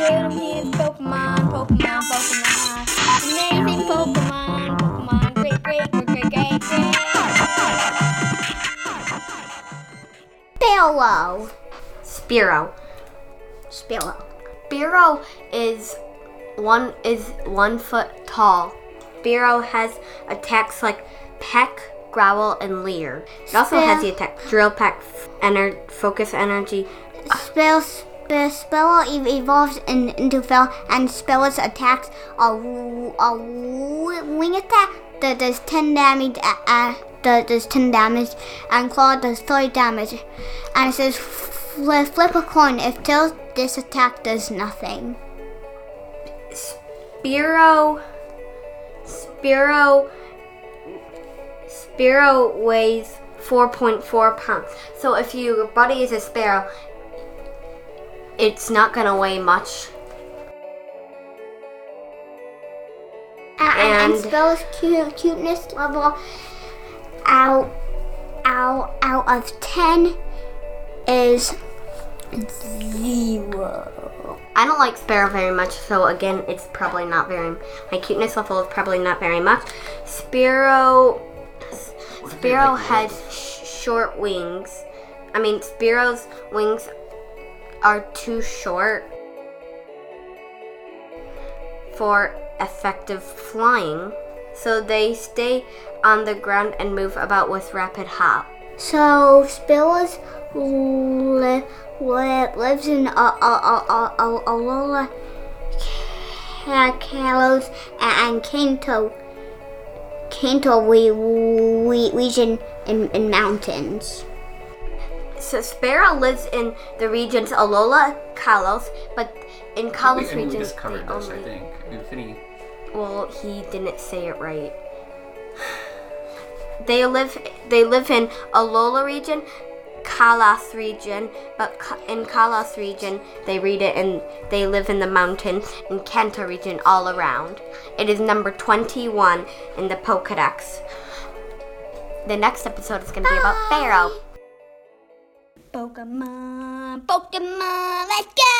Little His Pokemon, Pokemon, Pokemon. Amazing Pokemon, Pokemon. Great, great, great, great, great, great. Sparrow. Spearow. Sparrow. Spearow is one is one foot tall. Spearow has attacks like peck, growl, and leer. It also Spare- has the attack drill, peck, ener- focus, energy. Spell, spell, Sparrow evolves in, into Fel, and Sparrow's attacks are, w- wing attack that does 10 damage, uh, uh, does 10 damage, and Claw does 30 damage. And it says flip, a coin. If tails, this attack does nothing. Spearow. Spearow. Spearow weighs 4.4 pounds. So if your buddy is a sparrow, it's not gonna weigh much. Uh, and, and, And- Sparrow's cute, cuteness level out, out, out of 10 is zero. I don't like Sparrow very much, so again, it's probably not very. My cuteness level is probably not very much. Sparrow. Sparrow has sh- short wings. I mean, Sparrow's wings are too short for effective flying, so they stay on the ground and move about with rapid hop. So Spillas li- li- lives in a a a a a, Alola Ca- Kalos and Kanto Kanto region in, in mountains. So Sparrow lives in the regions Alola, Kalos, but in We, Kalos I mean, we just covered they this, I um, think. Infinity. Well, he didn't say it right. They live. They live in Alola region, Kalos region, but in Kalos region, they read it and they live in the mountains in Kanto region all around. It is number 21 in the Pokedex. The next episode is going to be about Fearow. Pokemon, Pokemon, let's go!